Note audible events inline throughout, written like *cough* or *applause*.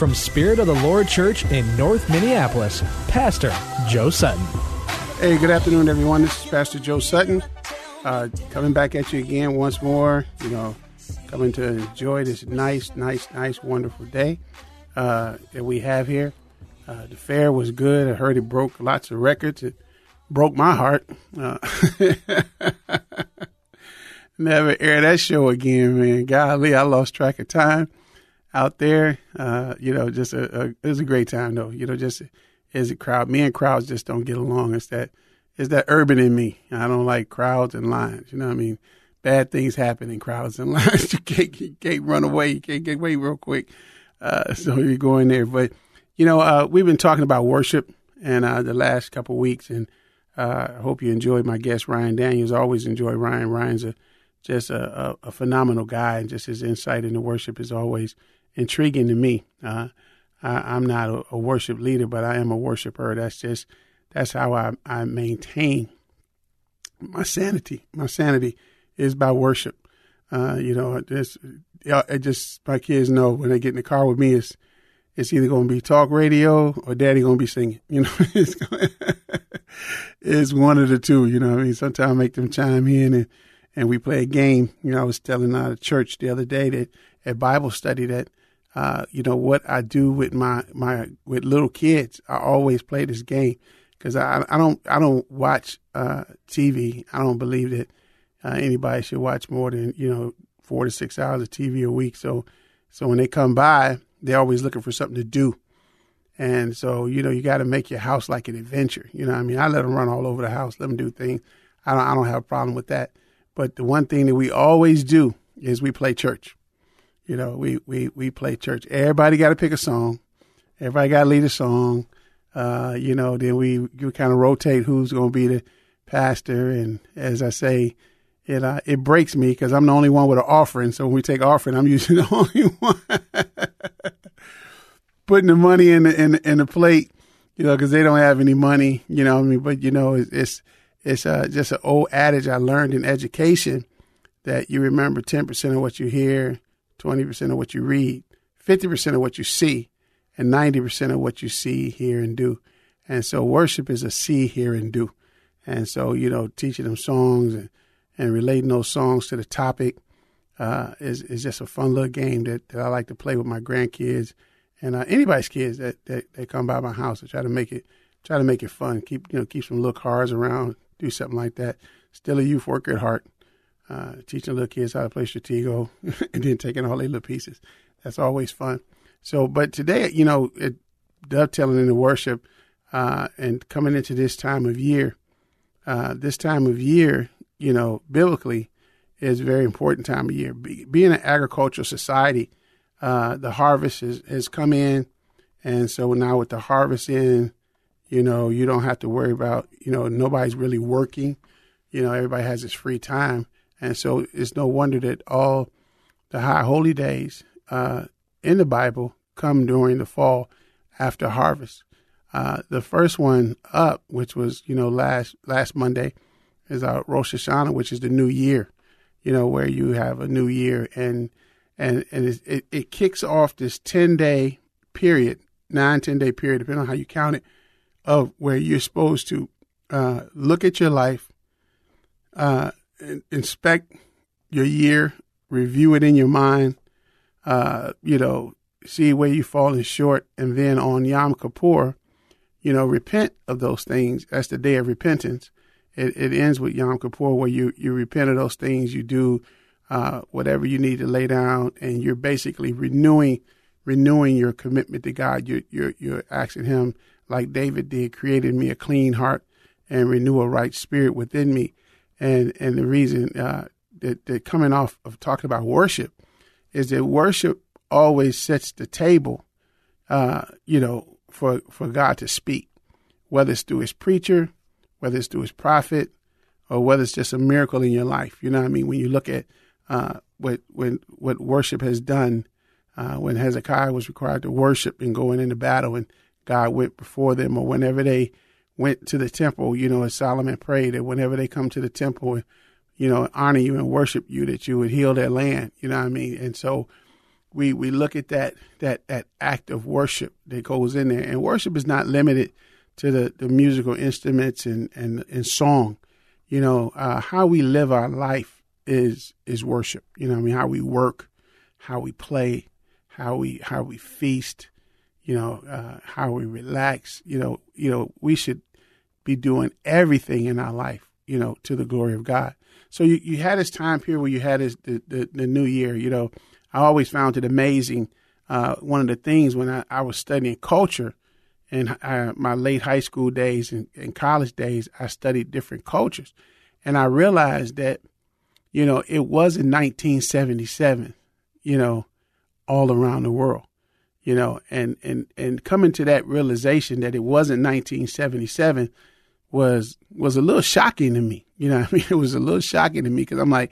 from Spirit of the Lord Church in North Minneapolis, Pastor Joe Sutton. Hey, good afternoon, everyone. This is Pastor Joe Sutton, uh, coming back at you again once more. You know, coming to enjoy this nice, nice, nice, wonderful day uh, that we have here. Uh, the fair was good. I heard it broke lots of records. It broke my heart. Uh, *laughs* never air that show again, man. Golly, I lost track of time out there. Uh, you know, just a, a, it was a great time though. You know, just as a crowd. Me and crowds just don't get along. It's that it's that urban in me. I don't like crowds and lines. You know what I mean? Bad things happen in crowds and *laughs* lines. you can't you can't run away. You can't get away real quick. Uh, so you're going there, but you know, uh, we've been talking about worship and uh, the last couple of weeks, and uh, I hope you enjoyed my guest Ryan Daniels. I always enjoy Ryan. Ryan's a just a, a, a, phenomenal guy, and just his insight into worship is always intriguing to me. Uh, I, am not a, a, worship leader, but I am a worshiper. That's just that's how I, I maintain my sanity. My sanity is by worship. Uh, you know, just it just my kids know when they get in the car with me, it's it's either going to be talk radio or daddy going to be singing. *laughs* You know, it's, *laughs* it's one of the two. You know, I mean, sometimes I make them chime in and, and we play a game. You know, I was telling out of church the other day that at Bible study that, uh, you know, what I do with my, my, with little kids, I always play this game because I, I don't, I don't watch, uh, TV. I don't believe that, uh, anybody should watch more than, you know, four to six hours of TV a week. So, so when they come by, they're always looking for something to do. And so, you know, you got to make your house like an adventure. You know, I mean, I let them run all over the house, let them do things. I don't, I don't have a problem with that. But the one thing that we always do is we play church. You know, we we we play church. Everybody got to pick a song. Everybody got to lead a song. Uh, you know, then we, we kind of rotate who's going to be the pastor. And as I say, it uh, it breaks me because I'm the only one with an offering. So when we take offering, I'm *laughs* usually the only one *laughs* putting the money in the in, in the plate. You know, because they don't have any money. You know, I mean, but you know, it's it's, it's uh, just an old adage I learned in education that you remember ten percent of what you hear, twenty percent of what you read, fifty percent of what you see, and ninety percent of what you see, hear, and do. And so worship is a see, hear, and do. And so, you know, teaching them songs and and relating those songs to the topic uh, is is just a fun little game that, that I like to play with my grandkids and uh, anybody's kids that, that, that come by my house. I try to make it try to make it fun. Keep you know keep some little cars around. Do something like that. Still a youth worker at heart. Uh, teaching little kids how to play Stratego *laughs* and then taking all their little pieces. That's always fun. So, but today, you know, it, dovetailing into worship uh, and coming into this time of year, uh, this time of year you know, biblically, is a very important time of year. Be, being an agricultural society, uh, the harvest has, has come in, and so now with the harvest in, you know, you don't have to worry about, you know, nobody's really working. You know, everybody has its free time, and so it's no wonder that all the high holy days uh, in the Bible come during the fall after harvest. Uh, the first one up, which was you know last last Monday, is our Rosh Hashanah, which is the new year, you know, where you have a new year and and and it it kicks off this ten day period, nine ten day period, depending on how you count it, of where you're supposed to uh, look at your life, uh, inspect your year, review it in your mind, uh, you know, see where you've fallen short, and then on Yom Kippur, you know, repent of those things. That's the day of repentance. It, it ends with Yom Kippur, where you you repent of those things. You do uh, whatever you need to lay down, and you're basically renewing renewing your commitment to God. You're you're, you're asking Him, like David did, created me a clean heart and renew a right spirit within me. And and the reason uh, that, that coming off of talking about worship is that worship always sets the table, uh, you know, for for God to speak, whether it's through His preacher, whether it's through His prophet, or whether it's just a miracle in your life. You know what I mean? When you look at uh, what when what worship has done, uh, when Hezekiah was required to worship and going into battle, and God went before them, or whenever they went to the temple, you know, as Solomon prayed that whenever they come to the temple, you know, honor you and worship you, that you would heal their land. You know what I mean? And so we we look at that that that act of worship that goes in there, and worship is not limited to the, the musical instruments and, and, and song. You know, uh, how we live our life is is worship. You know, what I mean, how we work, how we play, how we how we feast. You know, uh, how we relax. You know, you know, we should be doing everything in our life. You know, to the glory of God. So you, you had this time period where you had this, the, the the new year. You know, I always found it amazing. Uh, one of the things when I, I was studying culture in uh, my late high school days and, and college days, I studied different cultures. And I realized that you know, it was in 1977, you know, all around the world, you know, and, and, and coming to that realization that it wasn't 1977 was, was a little shocking to me. You know *laughs* I mean? It was a little shocking to me because I'm like,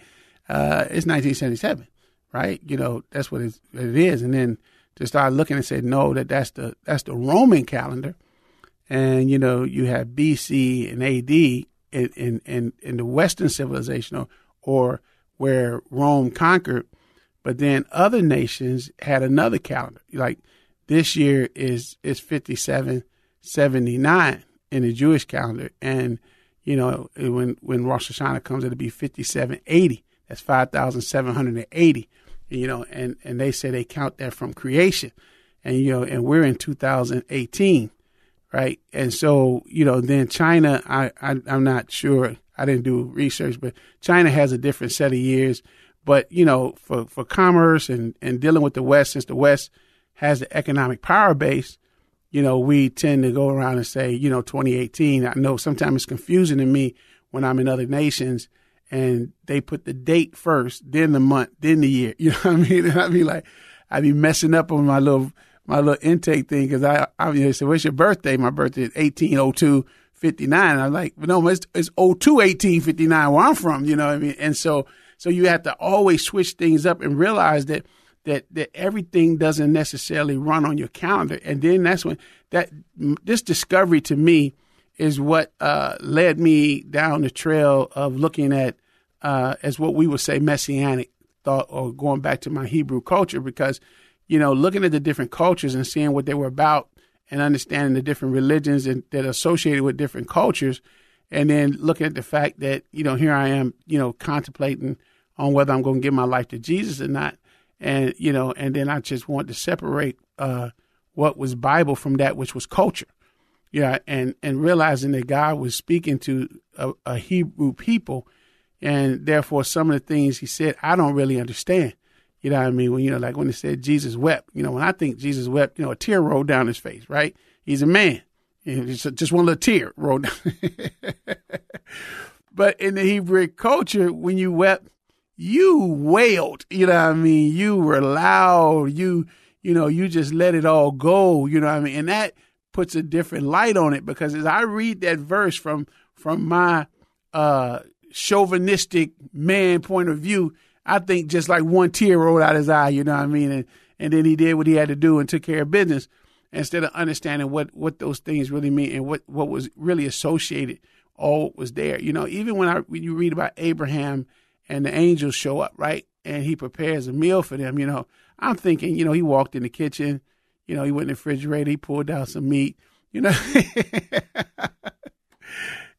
uh, it's 1977, right? You know, that's what it is. And then to start looking and say, no, that that's the, that's the Roman calendar. And, you know, you have BC and AD in, in, in, in the Western civilization or or where Rome conquered, but then other nations had another calendar. Like this year is is 5779 in the Jewish calendar, and you know when when Rosh Hashanah comes, it'll be 5780. That's 5,780. You know, and and they say they count that from creation, and you know, and we're in 2018, right? And so you know, then China, I, I I'm not sure I didn't do research, but China has a different set of years. But you know, for for commerce and and dealing with the West, since the West has the economic power base, you know, we tend to go around and say, you know, 2018. I know sometimes it's confusing to me when I'm in other nations and they put the date first, then the month, then the year. *laughs* You know what I mean? And I'd be like, I'd be messing up on my little my little intake thing because I I know, say, what's your birthday? My birthday is 1802. 59. I'm like, no, it's, it's 02 1859 where I'm from, you know what I mean? And so, so you have to always switch things up and realize that, that, that everything doesn't necessarily run on your calendar. And then that's when that, this discovery to me is what, uh, led me down the trail of looking at, uh, as what we would say messianic thought or going back to my Hebrew culture because, you know, looking at the different cultures and seeing what they were about and understanding the different religions and, that are associated with different cultures, and then looking at the fact that you know here I am, you know, contemplating on whether I'm going to give my life to Jesus or not, and you know, and then I just wanted to separate uh, what was Bible from that which was culture, yeah, and and realizing that God was speaking to a, a Hebrew people, and therefore some of the things He said I don't really understand. You know what I mean? When you know, like when it said Jesus wept. You know, when I think Jesus wept, you know, a tear rolled down his face. Right? He's a man. And just, just one little tear rolled down. *laughs* but in the Hebrew culture, when you wept, you wailed. You know what I mean? You were loud. You, you know, you just let it all go. You know what I mean? And that puts a different light on it because as I read that verse from from my uh chauvinistic man point of view, I think just like one tear rolled out his eye, you know what I mean? And and then he did what he had to do and took care of business instead of understanding what, what those things really mean and what, what was really associated, all was there. You know, even when I when you read about Abraham and the angels show up, right? And he prepares a meal for them, you know, I'm thinking, you know, he walked in the kitchen, you know, he went in the refrigerator, he pulled out some meat, you know. *laughs*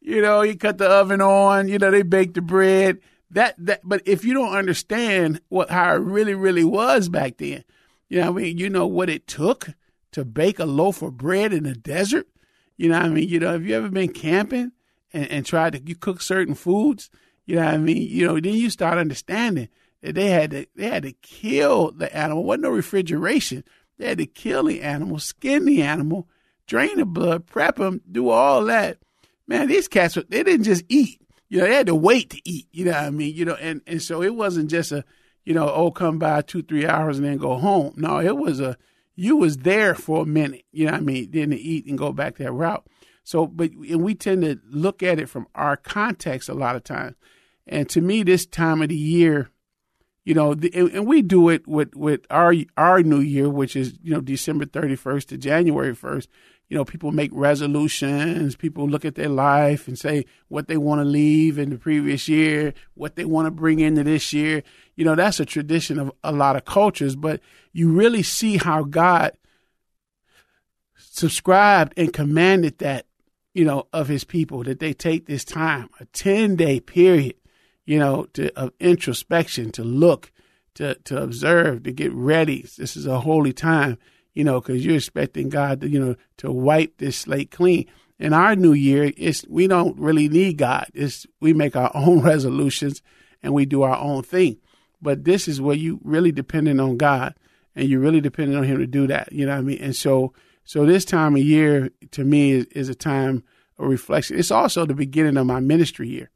you know, he cut the oven on, you know, they baked the bread that that but if you don't understand what how it really really was back then you know i mean you know what it took to bake a loaf of bread in the desert You know I mean? You know, have you ever been camping and, and tried to you cook certain foods? You know what I mean? You know, then you start understanding that they had to they had to kill the animal. There wasn't no refrigeration. They had to kill the animal, skin the animal, drain the blood, prep them, do all that. Man, these cats they didn't just eat. You know, they had to wait to eat. You know what I mean? You know, and and so it wasn't just a you know, oh, come by two, three hours and then go home. No, it was a, you was there for a minute, you know what I mean? Then to eat and go back that route. So, but, and we tend to look at it from our context a lot of times. And to me, this time of the year, you know, the, and, and, we do it with, with our, our new year, which is, you know, December 31st to January 1st you know, people make resolutions, people look at their life and say what they want to leave in the previous year, what they want to bring into this year. You know, that's a tradition of a lot of cultures, but you really see how God subscribed and commanded that, you know, of his people that they take this time, a 10 day period, you know, to, of introspection, to look, to, to observe, to get ready. This is a holy time you know, because you're expecting God to, you know, to wipe this slate clean. In our new year, it's we don't really need God. It's we make our *laughs* own resolutions and we do our own thing. But this is where you really dependent on God and you're really dependent on Him to do that. You know what I mean? And so, so this time of year to me is, is a time of reflection. It's also the beginning of my ministry year.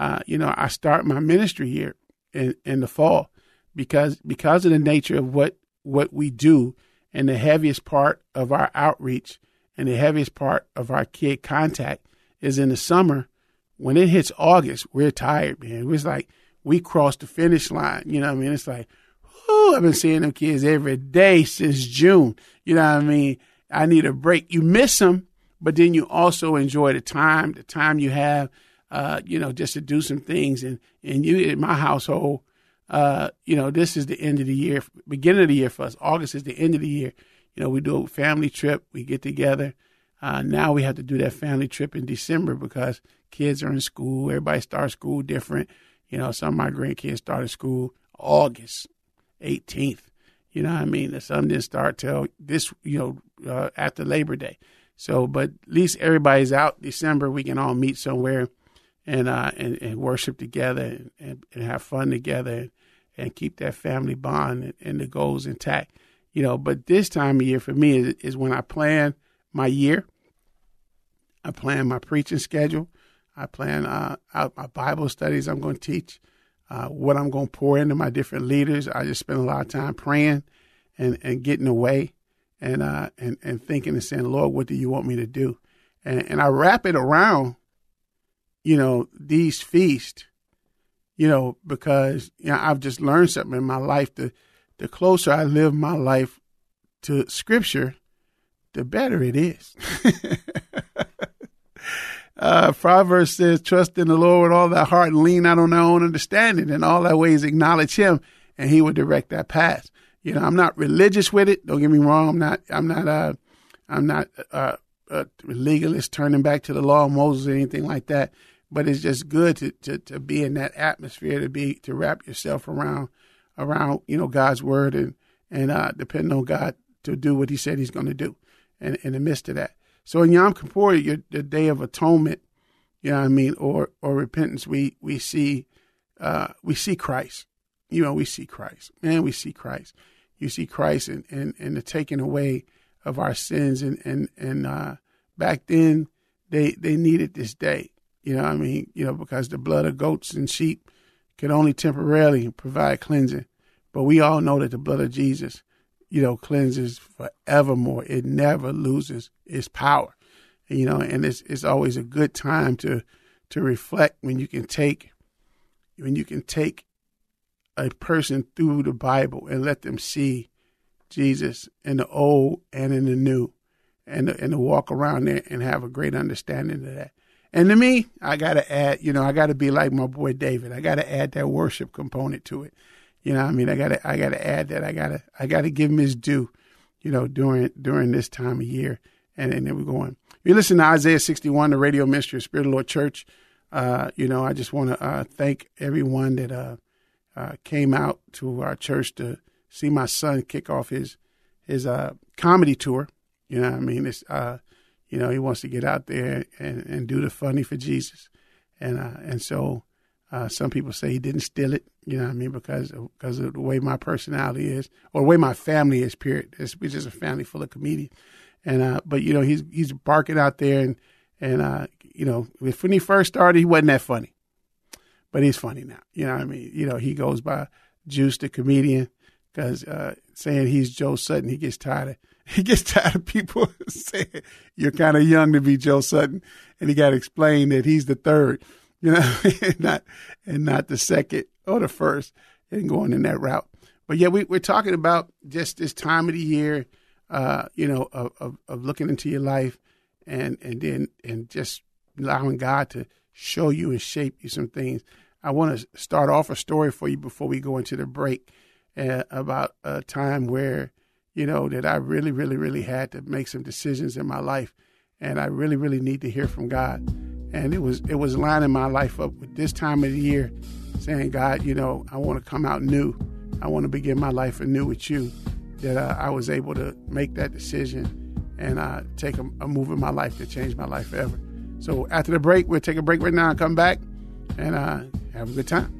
Uh, you know, I start my ministry here in, in the fall because because of the nature of what what we do and the heaviest part of our outreach and the heaviest part of our kid contact is in the summer. When it hits August, we're tired, man. It's like we crossed the finish line. You know what I mean? It's like, whoo, I've been seeing them kids every day since June. You know what I mean? I need a break. You miss them, but then you also enjoy the time, the time you have, uh, you know, just to do some things. And, and you, in my household, uh, you know, this is the end of the year, beginning of the year for us. August is the end of the year. You know, we do a family trip, we get together. Uh, now we have to do that family trip in December because kids are in school. Everybody starts school different. You know, some of my grandkids started school August 18th. You know what I mean? Some didn't start till this, you know, uh, after Labor Day. So, but at least everybody's out December. We can all meet somewhere and uh, and, and worship together and, and, and have fun together and keep that family bond and, and, the goals intact. You know, but this time of year for me is, is when I plan my year. I plan my preaching schedule. I plan uh, out my Bible studies I'm going to teach, uh, what I'm going to pour into my different leaders. I just spend a lot of time praying and, and getting away and, uh, and, and thinking and saying, Lord, what do you want me to do? And, and I wrap it around, you know, these feasts you know, because you know, I've just learned something in my life. The the closer I live my life to Scripture, the better it is. *laughs* uh, Proverbs says, "Trust in the Lord with all thy heart and lean not on thy own understanding, and all thy ways acknowledge Him, and He will direct that path." You know, I'm not religious with it. Don't get me wrong. I'm not. I'm not. Uh, I'm not uh, a legalist turning back to the law of Moses or anything like that but it's just good to, to, to be in that atmosphere to be to wrap yourself around around you know God's word and and uh, depend on God to do what He said He's going to do, and in the midst of that. So in Yom Kippur, the Day of Atonement, you know what I mean, or or repentance, we we see uh, we see Christ. You know, we see Christ. Man, we see Christ. You see Christ and and, and the taking away of our sins and and and uh, back then they they needed this day you know I mean? You know, because the blood of goats and sheep can only temporarily provide cleansing. But we all know that the blood of Jesus, you know, cleanses forevermore. It never loses its power. You know, and it's it's always a good time to to reflect when you can take when you can take a person through the Bible and let them see Jesus in the old and in the new and and to walk around there and have a great understanding of that. And to me, I got to add, you know, I got to be like my boy David. I got to add that worship component to it. You know, I mean, I got to, I got to add that. I got to, I got to give him his due, you know, during during this time of year. And, and then we're going. You listen to Isaiah 61, the radio ministry of Spirit of Lord Church. Uh, you know, I just want to uh, thank everyone that uh, uh, came out to our church to see my son kick off his his uh, comedy tour. You know, I mean, it's uh, You know, he wants to get out there and, and do the funny for Jesus. And uh, and so uh, some people say he didn't steal it, you know what I mean, because of, because of the way my personality is or the way my family is, period. It's, it's just a family full of comedians. And uh, but you know, he's he's barking out there and and uh, you know, when he first started, he wasn't that funny. But he's funny now. You know what I mean? You know, he goes by Juice the comedian because uh, saying he's Joe Sutton, he gets tired of *laughs* he gets tired of people *laughs* saying you're kind of young to be Joe Sutton, and he got to explain that he's the third, *laughs* you know, and not and not the second or the first, and going in that route. But yeah, we, we're talking about just this time of the year, uh, you know, of, of, of looking into your life, and and then and just allowing God to show you and shape you some things. I want to start off a story for you before we go into the break uh, about a time where, you know, that I really, really, really had to make some decisions in my life, and I really, really need to hear from God. And it was it was lining my life up with this time of the year, saying, God, you know, I want to come out new. I want to begin my life anew with you. That uh, I was able to make that decision and uh, take a, a move in my life to change my life forever. So after the break, we'll take a break right now and come back and uh, have a good time.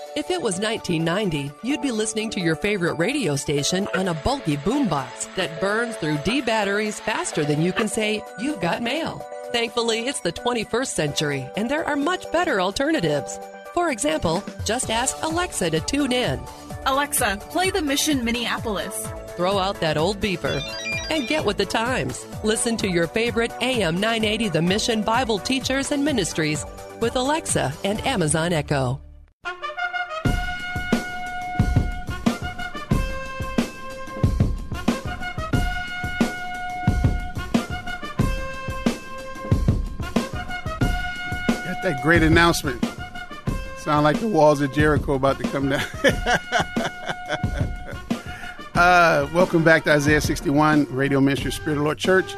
If it was 1990, you'd be listening to your favorite radio station on a bulky boombox that burns through D batteries faster than you can say, You've got mail. Thankfully, it's the 21st century, and there are much better alternatives. For example, just ask Alexa to tune in. Alexa, play the Mission Minneapolis. Throw out that old beeper and get with the times. Listen to your favorite AM 980 The Mission Bible Teachers and Ministries with Alexa and Amazon Echo. Great announcement. Sound like the walls of Jericho about to come down. *laughs* uh, welcome back to Isaiah 61 Radio Ministry Spirit of Lord Church.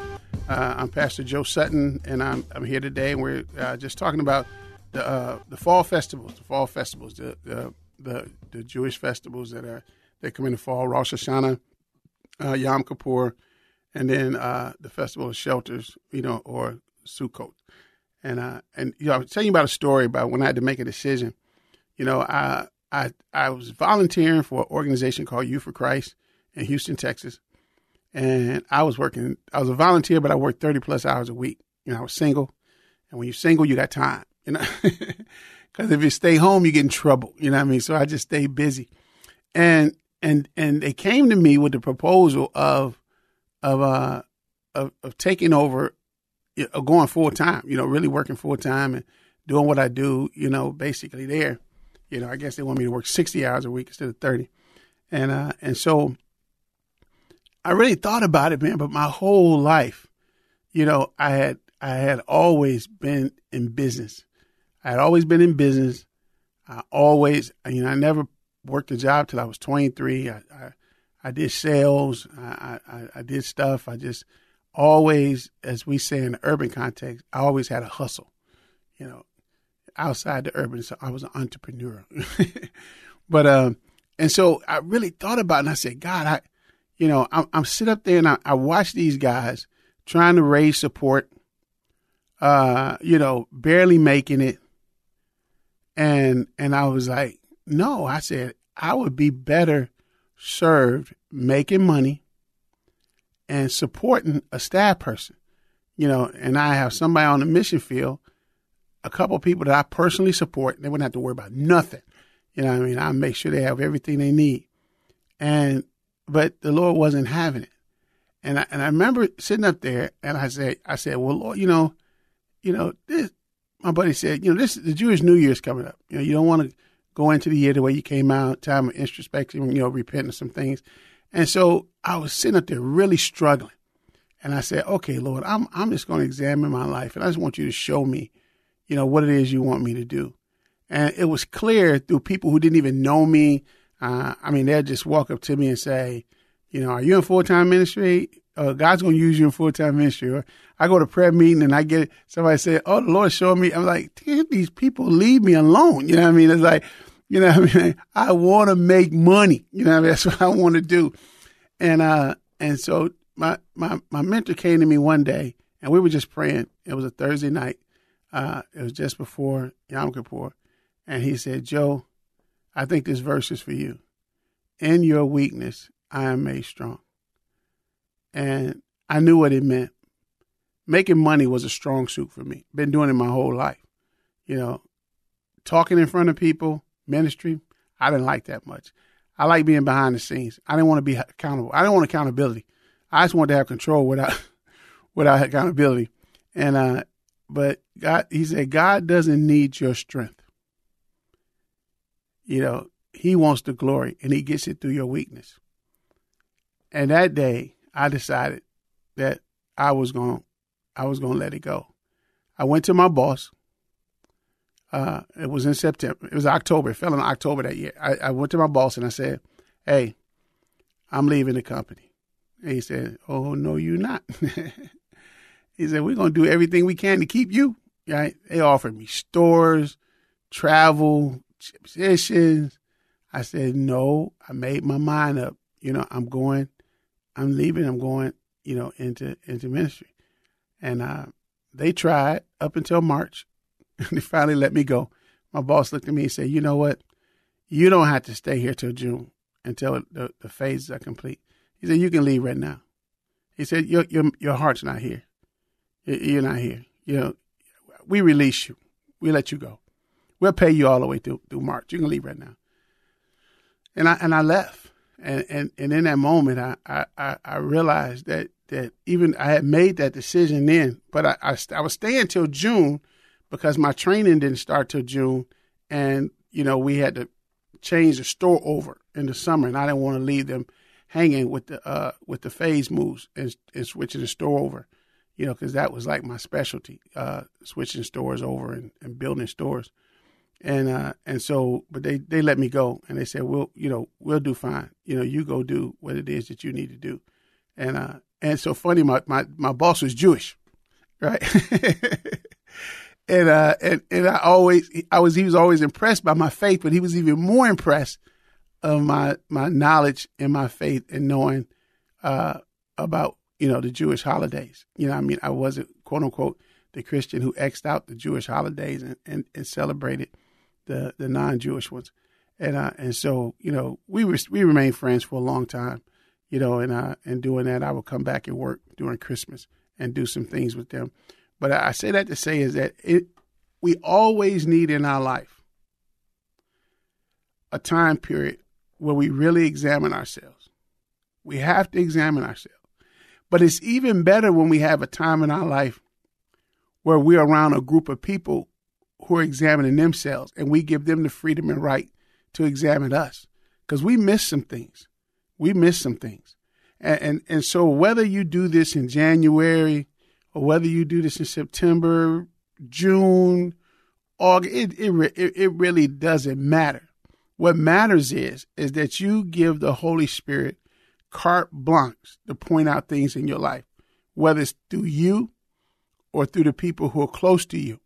Uh, I'm Pastor Joe Sutton, and I'm, I'm here today, and we're uh, just talking about the uh, the fall festivals, the fall festivals, the, the the, the Jewish festivals that are that come in the fall, Rosh Hashanah, uh, Yom Kippur, and then uh, the Festival of Shelters, you know, or Sukkot. And uh, and you know, I was telling you about a story about when I had to make a decision. You know, I I I was volunteering for an organization called Youth for Christ in Houston, Texas, and I was working. I was a volunteer, but I worked thirty plus hours a week. You know, I was single, and when you're single, you got time. You know, *laughs* because if you stay home, you get in trouble. You know what I mean? So I just stayed busy, and and and they came to me with the proposal of of uh of, of taking over going full time, you know, really working full time and doing what I do, you know, basically there. You know, I guess they want me to work 60 hours a week instead of 30. And, uh, and so I really thought about it, man, but my whole life, you know, I had, I had always been in business. I had always been in business. I always, you know, I never worked a job till I was 23. I, I, I did sales. I, I, I did stuff. I just, always, as we say in the urban context, I always had a hustle, you know, outside the urban. So I was an entrepreneur. *laughs* but, um, and so I really thought about it and I said, God, I, you know, I'm, I'm sit up there and I, I watch these guys trying to raise support, uh, you know, barely making it. And, and I was like, no, I said, I would be better served making money and supporting a staff person. You know, and I have somebody on the mission field, a couple of people that I personally support. They wouldn't have to worry about nothing. You know I mean? I make sure they have everything they need. And, but the Lord wasn't having it. And I, and I remember sitting up there and I said, I said, well, Lord, you know, you know, this, my buddy said, you know, this, the Jewish New Year's coming up. You know, you don't want to go into the year the way you came out, time of introspection, you know, repenting some things. And so I was sitting up there really struggling. And I said, okay, Lord, I'm, I'm just going to examine my life and I just want you to show me, you know, what it is you want me to do. And it was clear through people who didn't even know me. Uh, I mean, they'd just walk up to me and say, you know, are you in full time ministry? Uh, God's going to use you in full time ministry. Or I go to prayer meeting and I get somebody say, "Oh, the Lord showed me." I'm like, these people leave me alone." You know what I mean? It's like, you know, what I mean, I want to make money. You know, I mean? *laughs* that's what I want to do. And uh, and so my my my mentor came to me one day, and we were just praying. It was a Thursday night. Uh, it was just before Yom Kippur, and he said, "Joe, I think this verse is for you. In your weakness, I am made strong." And I knew what it meant. Making money was a strong suit for me. Been doing it my whole life. You know, talking in front of people, ministry, I didn't like that much. I like being behind the scenes. I didn't want to be accountable. I didn't want accountability. I just wanted to have control without *laughs* without accountability. And uh but God he said God doesn't need your strength. You know, he wants the glory and he gets it through your weakness. And that day I decided that I was going I was going to let it go. I went to my boss. Uh, it was in September. It was October. It fell in October that year. I, I went to my boss and I said, "Hey, I'm leaving the company." And he said, "Oh no, you're not." *laughs* he said, "We're going to do everything we can to keep you." Right? They offered me stores, travel, positions. I said, "No." I made my mind up. You know, I'm going I'm leaving. I'm going, you know, into into ministry. And uh, they tried up until March. *laughs* they finally let me go. My boss looked at me and said, "You know what? You don't have to stay here till June until the, the phases are complete." He said, "You can leave right now." He said, "Your your your heart's not here. You're not here. You know, we release you. We let you go. We'll pay you all the way through through March. You can leave right now." And I and I left. And, and, and in that moment, I, I, I realized that, that even I had made that decision then, but I, I, I was staying till June because my training didn't start till June. And, you know, we had to change the store over in the summer and I didn't want to leave them hanging with the, uh, with the phase moves and, and switching the store over, you know, cause that was like my specialty, uh, switching stores over and, and building stores and uh, and so, but they they let me go, and they said, "We'll, you know, we'll do fine. You know, you go do what it is that you need to do." And uh, and so funny, my my my boss was Jewish, right? *laughs* and uh, and and I always, I was, he was always impressed by my faith, but he was even more impressed of my my knowledge and my faith and knowing uh about you know the Jewish holidays. You know, I mean, I wasn't quote unquote the Christian who xed out the Jewish holidays and, and, and celebrated the the non Jewish ones, and uh, and so you know we were we remained friends for a long time, you know, and uh, and doing that I would come back and work during Christmas and do some things with them, but I, say that to say is that it we always need in our life a time period where we really examine ourselves. We have to examine ourselves. But it's even better when we have a time in our life where we're around a group of people who are examining themselves and we give them the freedom and right to examine us because we miss some things. We miss some things. And, and, and so whether you do this in January or whether you do this in September, June, August, it, it, it really doesn't matter. What matters is, is that you give the Holy Spirit carte blanche to point out things in your life, whether it's through you or through the people who are close to you.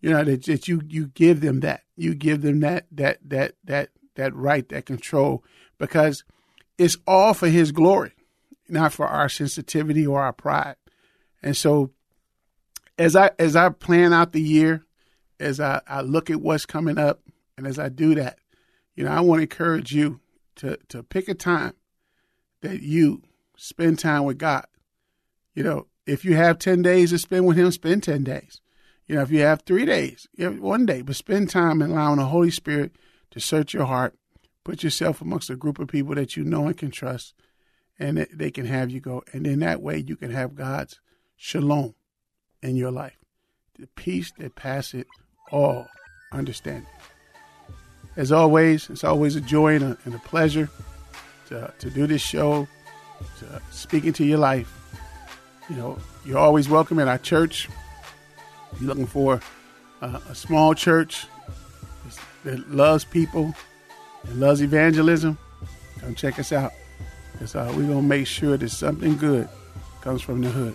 You know that, that you you give them that you give them that that that that that right that control because it's all for His glory, not for our sensitivity or our pride. And so, as I as I plan out the year, as I, I look at what's coming up, and as I do that, you know, I want to encourage you to to pick a time that you spend time with God. You know, if you have ten days to spend with Him, spend ten days. You know, if you have three days, you have one day, but spend time in allowing the Holy Spirit to search your heart, put yourself amongst a group of people that you know and can trust, and they can have you go. And in that way, you can have God's shalom in your life, the peace that passeth all understanding. as always, it's always a joy and a, and a pleasure to, to do this show, to speak into your life. You know, you're always welcome at our church. If you're looking for uh, a small church that loves people and loves evangelism, come check us out. Uh, we're going to make sure that something good comes from the hood.